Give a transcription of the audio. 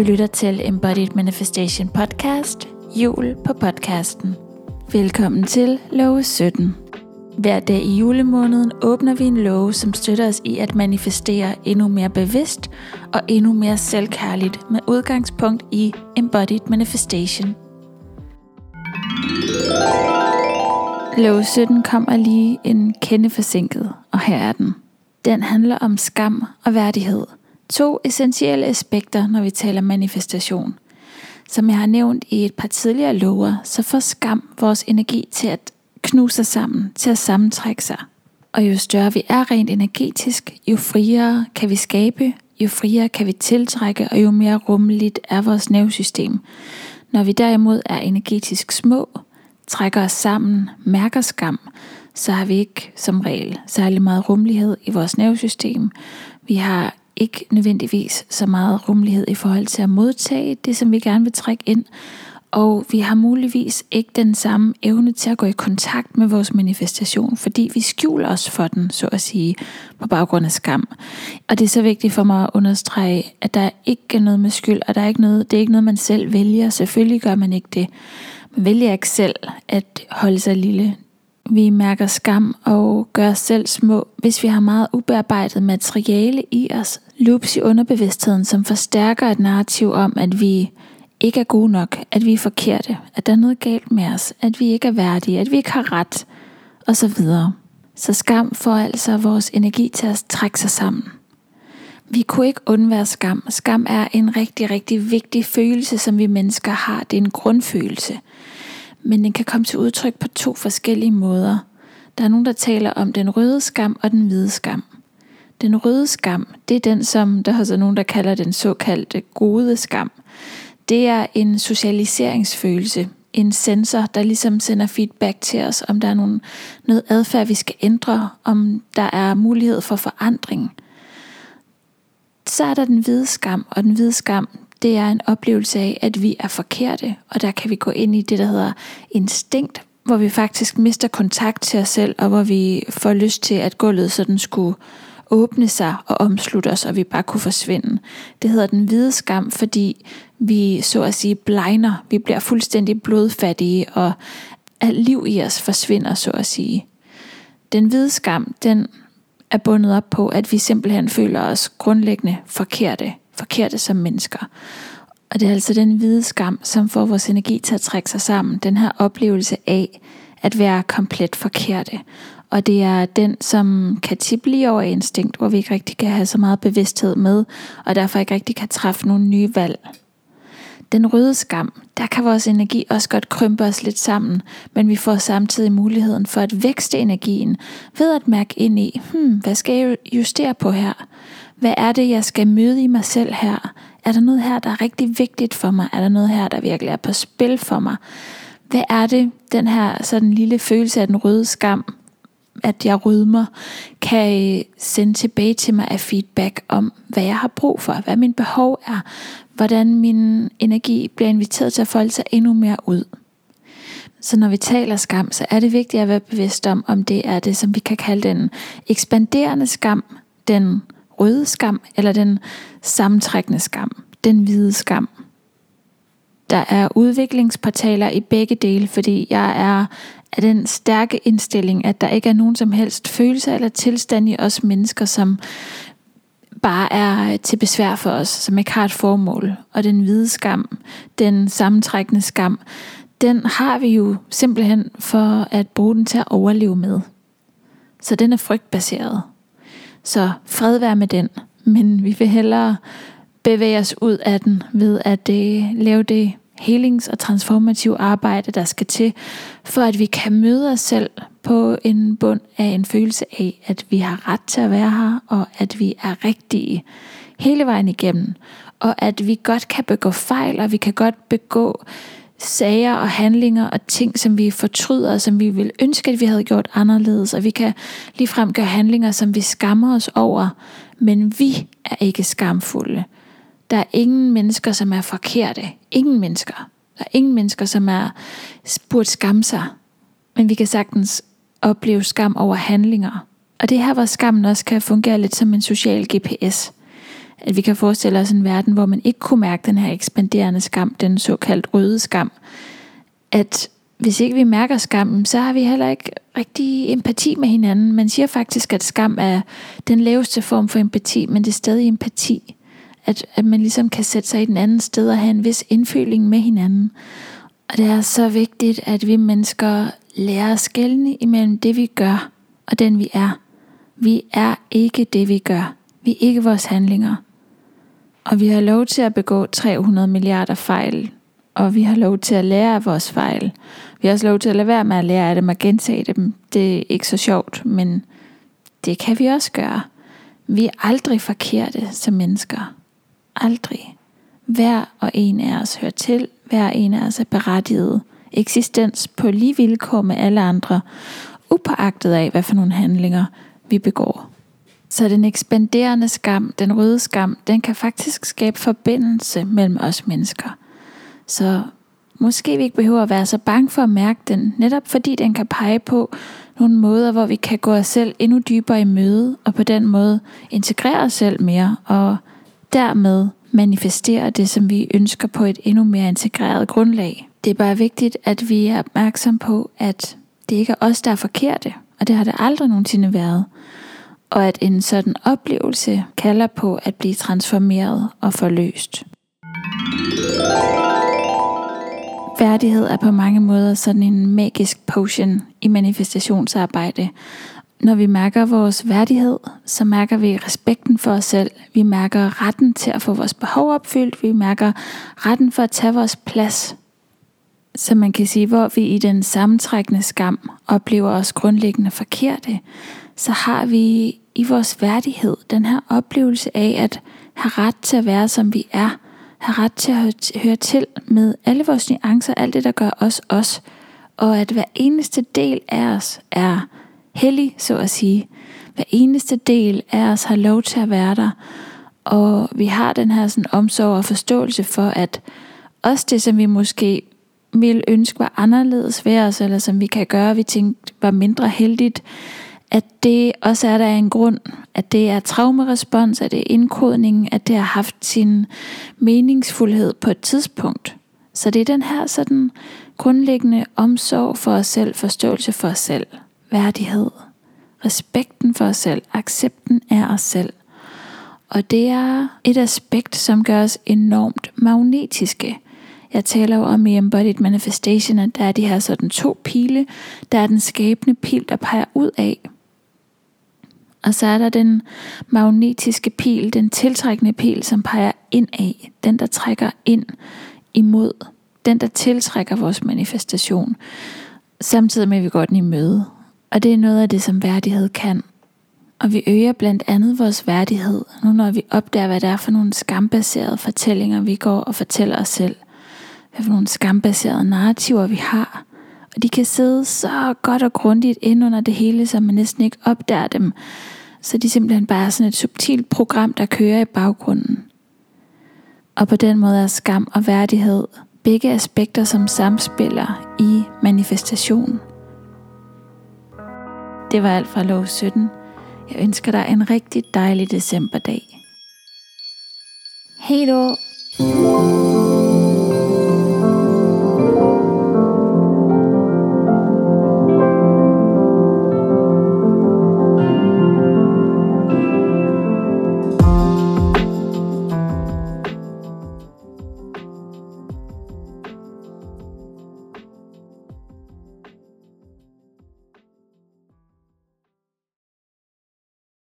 Du lytter til Embodied Manifestation Podcast, jul på podcasten. Velkommen til Love 17. Hver dag i julemåneden åbner vi en lov, som støtter os i at manifestere endnu mere bevidst og endnu mere selvkærligt med udgangspunkt i Embodied Manifestation. Love 17 kommer lige en kende forsinket, og her er den. Den handler om skam og værdighed. To essentielle aspekter, når vi taler manifestation. Som jeg har nævnt i et par tidligere lover, så får skam vores energi til at knuse sig sammen, til at sammentrække sig. Og jo større vi er rent energetisk, jo friere kan vi skabe, jo friere kan vi tiltrække, og jo mere rummeligt er vores nervesystem. Når vi derimod er energetisk små, trækker os sammen, mærker skam, så har vi ikke som regel særlig meget rummelighed i vores nervesystem. Vi har ikke nødvendigvis så meget rummelighed i forhold til at modtage det, som vi gerne vil trække ind. Og vi har muligvis ikke den samme evne til at gå i kontakt med vores manifestation, fordi vi skjuler os for den, så at sige, på baggrund af skam. Og det er så vigtigt for mig at understrege, at der ikke er noget med skyld, og der er ikke noget, det er ikke noget, man selv vælger. Selvfølgelig gør man ikke det. Man vælger ikke selv at holde sig lille. Vi mærker skam og gør os selv små, hvis vi har meget ubearbejdet materiale i os, loops i underbevidstheden, som forstærker et narrativ om, at vi ikke er gode nok, at vi er forkerte, at der er noget galt med os, at vi ikke er værdige, at vi ikke har ret, osv. Så skam får altså vores energi til at trække sig sammen. Vi kunne ikke undvære skam. Skam er en rigtig, rigtig vigtig følelse, som vi mennesker har. Det er en grundfølelse men den kan komme til udtryk på to forskellige måder. Der er nogen, der taler om den røde skam og den hvide skam. Den røde skam, det er den, som der er så nogen, der kalder den såkaldte gode skam. Det er en socialiseringsfølelse, en sensor, der ligesom sender feedback til os, om der er nogen, noget adfærd, vi skal ændre, om der er mulighed for forandring. Så er der den hvide skam, og den hvide skam, det er en oplevelse af, at vi er forkerte, og der kan vi gå ind i det, der hedder instinkt, hvor vi faktisk mister kontakt til os selv, og hvor vi får lyst til, at gulvet sådan skulle åbne sig og omslutte os, og vi bare kunne forsvinde. Det hedder den hvide skam, fordi vi så at sige blegner. Vi bliver fuldstændig blodfattige, og alt liv i os forsvinder, så at sige. Den hvide skam, den er bundet op på, at vi simpelthen føler os grundlæggende forkerte forkerte som mennesker. Og det er altså den hvide skam, som får vores energi til at trække sig sammen. Den her oplevelse af at være komplet forkerte. Og det er den, som kan tippe lige over instinkt, hvor vi ikke rigtig kan have så meget bevidsthed med, og derfor ikke rigtig kan træffe nogle nye valg. Den røde skam, der kan vores energi også godt krympe os lidt sammen, men vi får samtidig muligheden for at vækste energien ved at mærke ind i, hmm, hvad skal jeg justere på her? Hvad er det, jeg skal møde i mig selv her? Er der noget her, der er rigtig vigtigt for mig? Er der noget her, der virkelig er på spil for mig? Hvad er det, den her sådan lille følelse af den røde skam, at jeg rydmer, kan øh, sende tilbage til mig af feedback om, hvad jeg har brug for, hvad min behov er, hvordan min energi bliver inviteret til at folde sig endnu mere ud. Så når vi taler skam, så er det vigtigt at være bevidst om, om det er det, som vi kan kalde den ekspanderende skam, den røde skam, eller den sammentrækkende skam, den hvide skam. Der er udviklingsportaler i begge dele, fordi jeg er af den stærke indstilling, at der ikke er nogen som helst følelse eller tilstand i os mennesker, som bare er til besvær for os, som ikke har et formål. Og den hvide skam, den sammentrækkende skam, den har vi jo simpelthen for at bruge den til at overleve med. Så den er frygtbaseret. Så fred være med den, men vi vil hellere bevæge os ud af den ved at det, lave det helings- og transformative arbejde, der skal til, for at vi kan møde os selv på en bund af en følelse af, at vi har ret til at være her, og at vi er rigtige hele vejen igennem, og at vi godt kan begå fejl, og vi kan godt begå sager og handlinger og ting, som vi fortryder, og som vi vil ønske, at vi havde gjort anderledes, og vi kan ligefrem gøre handlinger, som vi skammer os over, men vi er ikke skamfulde. Der er ingen mennesker, som er forkerte. Ingen mennesker. Der er ingen mennesker, som er burde skamme sig. Men vi kan sagtens opleve skam over handlinger. Og det er her, hvor skammen også kan fungere lidt som en social GPS. At vi kan forestille os en verden, hvor man ikke kunne mærke den her ekspanderende skam, den såkaldt røde skam. At hvis ikke vi mærker skammen, så har vi heller ikke rigtig empati med hinanden. Man siger faktisk, at skam er den laveste form for empati, men det er stadig empati. At, at man ligesom kan sætte sig i den anden sted og have en vis indføling med hinanden. Og det er så vigtigt, at vi mennesker lærer at skælne imellem det, vi gør, og den, vi er. Vi er ikke det, vi gør. Vi er ikke vores handlinger. Og vi har lov til at begå 300 milliarder fejl, og vi har lov til at lære af vores fejl. Vi har også lov til at lade være med at lære af dem og gentage dem. Det er ikke så sjovt, men det kan vi også gøre. Vi er aldrig forkerte som mennesker. Aldrig. Hver og en af os hører til. Hver en af os er berettiget eksistens på lige vilkår med alle andre, upåagtet af, hvad for nogle handlinger vi begår. Så den ekspanderende skam, den røde skam, den kan faktisk skabe forbindelse mellem os mennesker. Så måske vi ikke behøver at være så bange for at mærke den, netop fordi den kan pege på nogle måder, hvor vi kan gå os selv endnu dybere i møde, og på den måde integrere os selv mere, og dermed manifestere det, som vi ønsker på et endnu mere integreret grundlag. Det er bare vigtigt, at vi er opmærksom på, at det ikke er os, der er forkerte, og det har det aldrig nogensinde været. Og at en sådan oplevelse kalder på at blive transformeret og forløst. Værdighed er på mange måder sådan en magisk potion i manifestationsarbejde. Når vi mærker vores værdighed, så mærker vi respekten for os selv. Vi mærker retten til at få vores behov opfyldt. Vi mærker retten for at tage vores plads. Så man kan sige, hvor vi i den sammentrækkende skam oplever os grundlæggende forkerte, så har vi i vores værdighed. Den her oplevelse af at have ret til at være, som vi er – have ret til at høre til med alle vores nuancer, alt det, der gør os os, og at hver eneste del af os er hellig, så at sige. Hver eneste del af os har lov til at være der, og vi har den her sådan omsorg og forståelse for, at også det, som vi måske ville ønske var anderledes ved os, eller som vi kan gøre, vi tænkte var mindre heldigt, at det også er der en grund, at det er traumerespons, at det er indkodning, at det har haft sin meningsfuldhed på et tidspunkt. Så det er den her sådan grundlæggende omsorg for os selv, forståelse for os selv, værdighed, respekten for os selv, accepten af os selv. Og det er et aspekt, som gør os enormt magnetiske. Jeg taler jo om i Embodied Manifestation, at der er de her sådan to pile. Der er den skabende pil, der peger ud af, og så er der den magnetiske pil, den tiltrækkende pil, som peger ind af. Den, der trækker ind imod. Den, der tiltrækker vores manifestation. Samtidig med, at vi går den i møde. Og det er noget af det, som værdighed kan. Og vi øger blandt andet vores værdighed, nu når vi opdager, hvad det er for nogle skambaserede fortællinger, vi går og fortæller os selv. Hvad for nogle skambaserede narrativer, vi har. Og de kan sidde så godt og grundigt ind under det hele, så man næsten ikke opdager dem. Så de er simpelthen bare sådan et subtilt program, der kører i baggrunden. Og på den måde er skam og værdighed begge aspekter, som samspiller i manifestation. Det var alt fra lov 17. Jeg ønsker dig en rigtig dejlig decemberdag. Hej då!